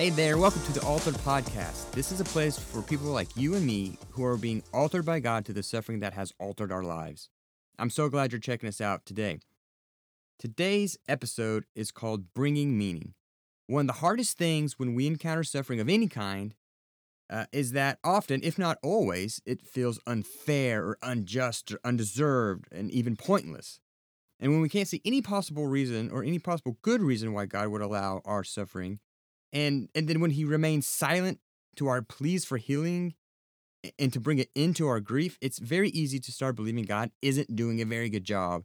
Hey there, welcome to the Altered Podcast. This is a place for people like you and me who are being altered by God to the suffering that has altered our lives. I'm so glad you're checking us out today. Today's episode is called Bringing Meaning. One of the hardest things when we encounter suffering of any kind uh, is that often, if not always, it feels unfair or unjust or undeserved and even pointless. And when we can't see any possible reason or any possible good reason why God would allow our suffering, and and then when he remains silent to our pleas for healing and to bring it into our grief, it's very easy to start believing God isn't doing a very good job.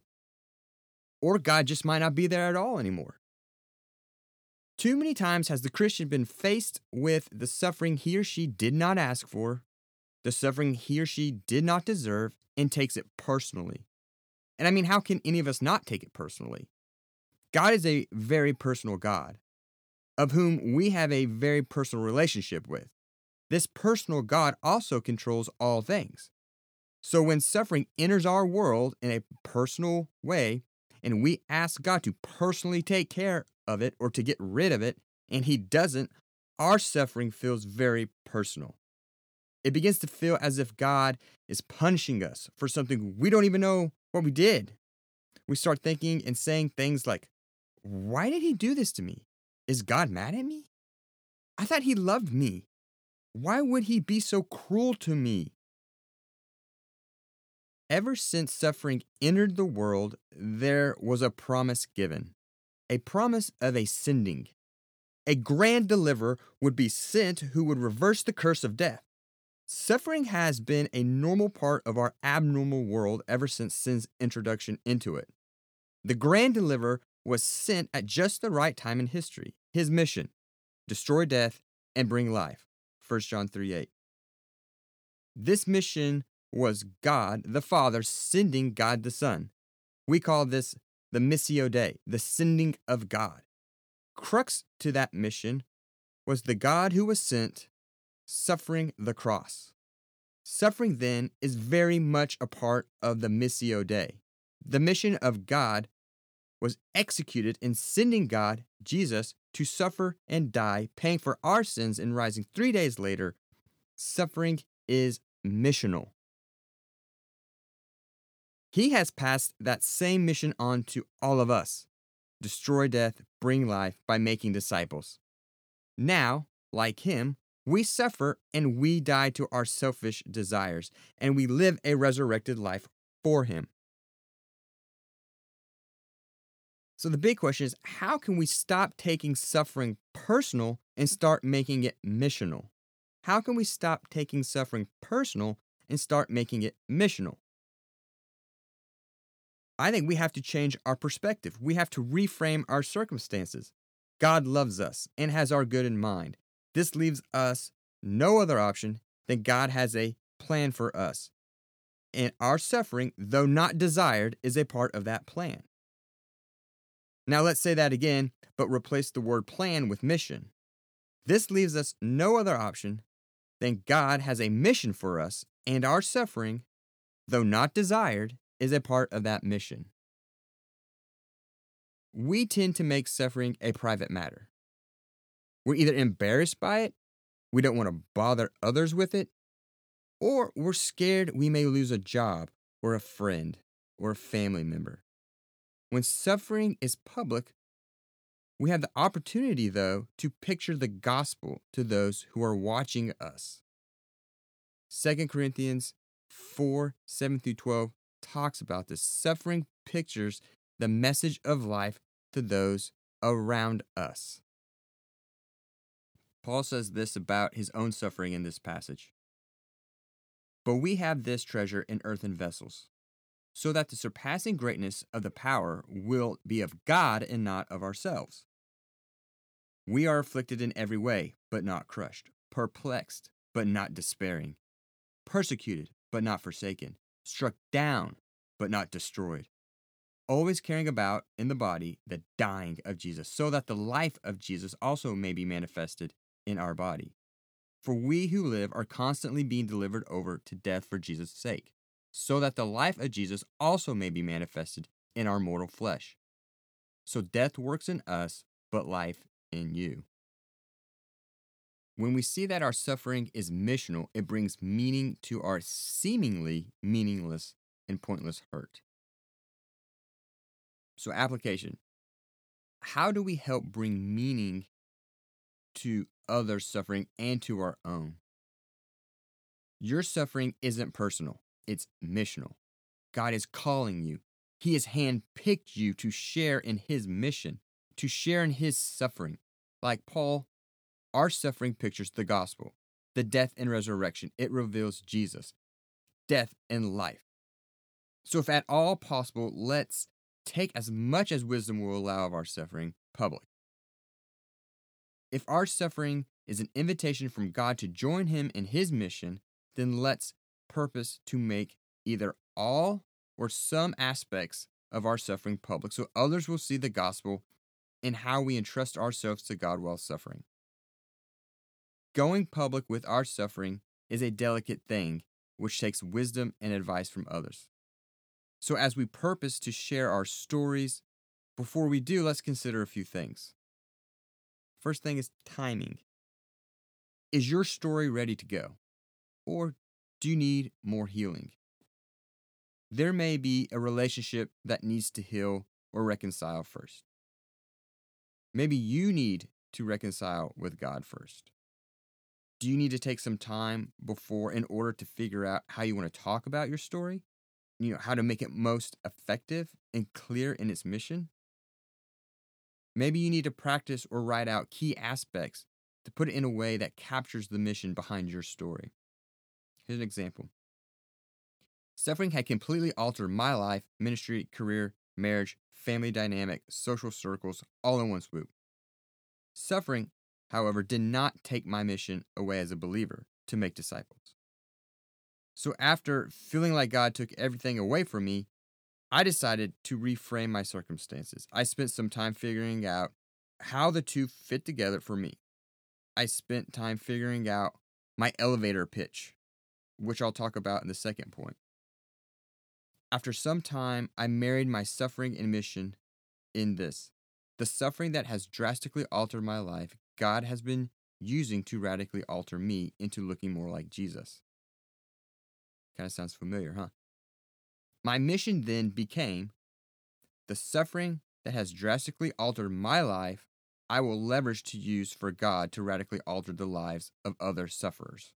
Or God just might not be there at all anymore. Too many times has the Christian been faced with the suffering he or she did not ask for, the suffering he or she did not deserve, and takes it personally. And I mean, how can any of us not take it personally? God is a very personal God of whom we have a very personal relationship with. This personal God also controls all things. So when suffering enters our world in a personal way, and we ask God to personally take care of it or to get rid of it, and He doesn't, our suffering feels very personal. It begins to feel as if God is punishing us for something we don't even know what we did. We start thinking and saying things like, Why did He do this to me? Is God mad at me? I thought he loved me. Why would he be so cruel to me? Ever since suffering entered the world, there was a promise given a promise of a sending. A grand deliverer would be sent who would reverse the curse of death. Suffering has been a normal part of our abnormal world ever since sin's introduction into it. The grand deliverer was sent at just the right time in history. His mission destroy death and bring life. 1 John 3 8. This mission was God the Father sending God the Son. We call this the Missio Dei, the sending of God. Crux to that mission was the God who was sent suffering the cross. Suffering then is very much a part of the Missio Dei. The mission of God was executed in sending God, Jesus, to suffer and die, paying for our sins and rising three days later. Suffering is missional. He has passed that same mission on to all of us destroy death, bring life by making disciples. Now, like him, we suffer and we die to our selfish desires, and we live a resurrected life for him. So the big question is how can we stop taking suffering personal and mm-hmm. start making it missional? How can we stop taking suffering personal and start making it missional? I think we have to change our perspective. We have to reframe our circumstances. God loves us and has our good in mind. This leaves us no other option than God has a plan for us. And our suffering, though not desired, is a part of that plan. Now let's say that again, but replace the word plan with mission. This leaves us no other option than God has a mission for us, and our suffering, though not desired, is a part of that mission. We tend to make suffering a private matter. We're either embarrassed by it, we don't want to bother others with it, or we're scared we may lose a job or a friend or a family member. When suffering is public, we have the opportunity, though, to picture the gospel to those who are watching us. 2 Corinthians 4 7 through 12 talks about this. Suffering pictures the message of life to those around us. Paul says this about his own suffering in this passage. But we have this treasure in earthen vessels so that the surpassing greatness of the power will be of God and not of ourselves. We are afflicted in every way, but not crushed, perplexed, but not despairing, persecuted, but not forsaken, struck down, but not destroyed. Always carrying about in the body the dying of Jesus, so that the life of Jesus also may be manifested in our body. For we who live are constantly being delivered over to death for Jesus' sake so that the life of Jesus also may be manifested in our mortal flesh. So death works in us, but life in you. When we see that our suffering is missional, it brings meaning to our seemingly meaningless and pointless hurt. So, application How do we help bring meaning to others' suffering and to our own? Your suffering isn't personal, it's missional. God is calling you. He has handpicked you to share in His mission, to share in His suffering. Like Paul, our suffering pictures the gospel, the death and resurrection. It reveals Jesus, death and life. So, if at all possible, let's take as much as wisdom will allow of our suffering public. If our suffering is an invitation from God to join Him in His mission, then let's purpose to make either all or some aspects of our suffering public so others will see the gospel and how we entrust ourselves to God while suffering. Going public with our suffering is a delicate thing which takes wisdom and advice from others. So, as we purpose to share our stories, before we do, let's consider a few things. First thing is timing. Is your story ready to go? Or do you need more healing? There may be a relationship that needs to heal or reconcile first. Maybe you need to reconcile with God first. Do you need to take some time before in order to figure out how you want to talk about your story? You know, how to make it most effective and clear in its mission? Maybe you need to practice or write out key aspects to put it in a way that captures the mission behind your story. Here's an example. Suffering had completely altered my life, ministry, career, marriage, family dynamic, social circles, all in one swoop. Suffering, however, did not take my mission away as a believer to make disciples. So after feeling like God took everything away from me, I decided to reframe my circumstances. I spent some time figuring out how the two fit together for me. I spent time figuring out my elevator pitch, which I'll talk about in the second point. After some time, I married my suffering and mission in this. The suffering that has drastically altered my life, God has been using to radically alter me into looking more like Jesus. Kind of sounds familiar, huh? My mission then became the suffering that has drastically altered my life, I will leverage to use for God to radically alter the lives of other sufferers.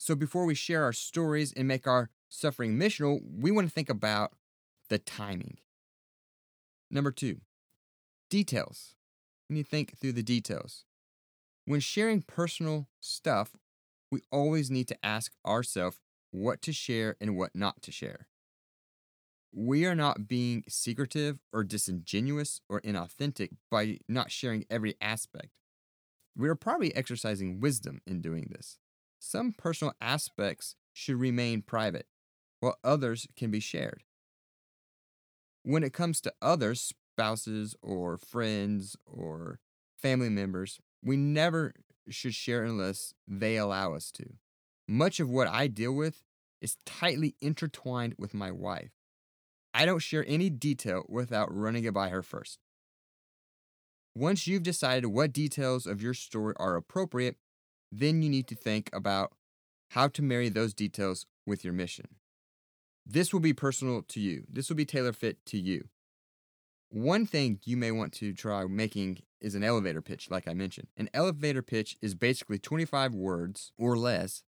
So before we share our stories and make our suffering missional, we want to think about the timing. Number two, details. We you think through the details. When sharing personal stuff, we always need to ask ourselves what to share and what not to share. We are not being secretive or disingenuous or inauthentic by not sharing every aspect. We are probably exercising wisdom in doing this. Some personal aspects should remain private, while others can be shared. When it comes to others, spouses or friends or family members, we never should share unless they allow us to. Much of what I deal with is tightly intertwined with my wife. I don't share any detail without running it by her first. Once you've decided what details of your story are appropriate, then you need to think about how to marry those details with your mission. This will be personal to you. This will be tailor fit to you. One thing you may want to try making is an elevator pitch, like I mentioned. An elevator pitch is basically 25 words or less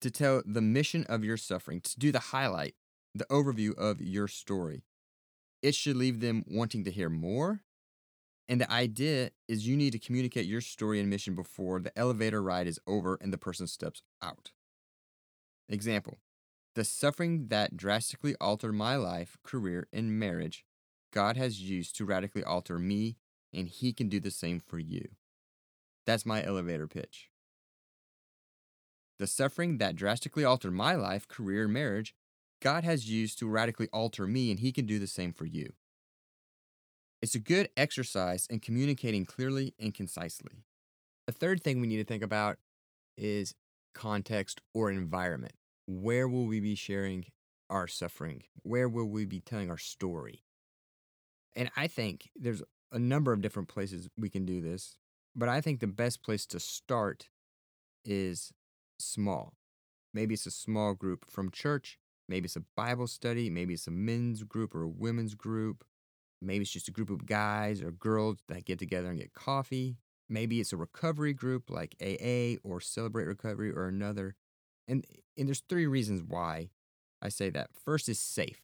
to tell the mission of your suffering, to do the highlight, the overview of your story. It should leave them wanting to hear more and the idea is you need to communicate your story and mission before the elevator ride is over and the person steps out. Example The suffering that drastically altered my life, career, and marriage, God has used to radically alter me, and He can do the same for you. That's my elevator pitch. The suffering that drastically altered my life, career, and marriage, God has used to radically alter me, and He can do the same for you. It's a good exercise in communicating clearly and concisely. The third thing we need to think about is context or environment. Where will we be sharing our suffering? Where will we be telling our story? And I think there's a number of different places we can do this, But I think the best place to start is small. Maybe it's a small group from church. Maybe it's a Bible study. Maybe it's a men's group or a women's group. Maybe it's just a group of guys or girls that get together and get coffee. Maybe it's a recovery group like AA or Celebrate Recovery or another. And, and there's three reasons why I say that. First is safe.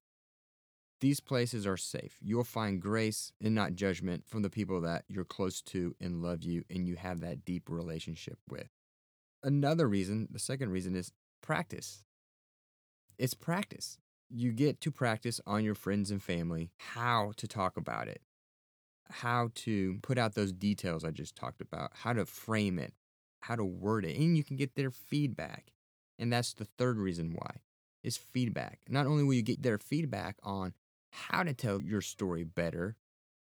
These places are safe. You'll find grace and not judgment from the people that you're close to and love you and you have that deep relationship with. Another reason, the second reason is practice. It's practice. You get to practice on your friends and family how to talk about it, how to put out those details I just talked about, how to frame it, how to word it, and you can get their feedback. And that's the third reason why is feedback. Not only will you get their feedback on how to tell your story better,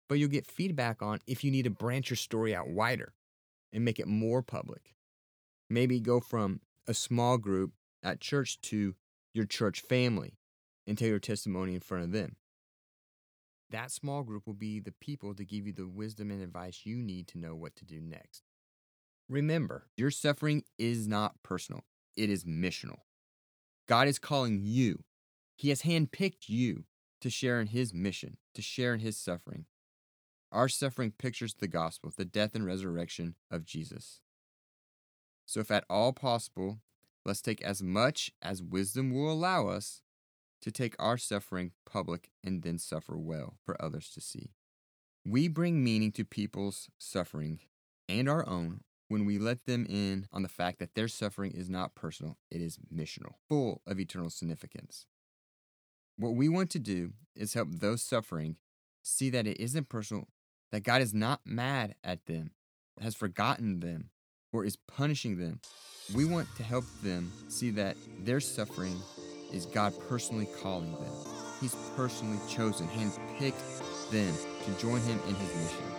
but you'll get feedback on if you need to branch your story out wider and make it more public. Maybe go from a small group at church to your church family and tell your testimony in front of them. That small group will be the people to give you the wisdom and advice you need to know what to do next. Remember, your suffering is not personal, it is missional. God is calling you, He has handpicked you to share in His mission, to share in His suffering. Our suffering pictures the gospel, the death and resurrection of Jesus. So, if at all possible, let's take as much as wisdom will allow us to take our suffering public and then suffer well for others to see. We bring meaning to people's suffering and our own when we let them in on the fact that their suffering is not personal, it is missional, full of eternal significance. What we want to do is help those suffering see that it isn't personal, that God is not mad at them, has forgotten them, or is punishing them. We want to help them see that their suffering is God personally calling them. He's personally chosen, handpicked them to join Him in His mission.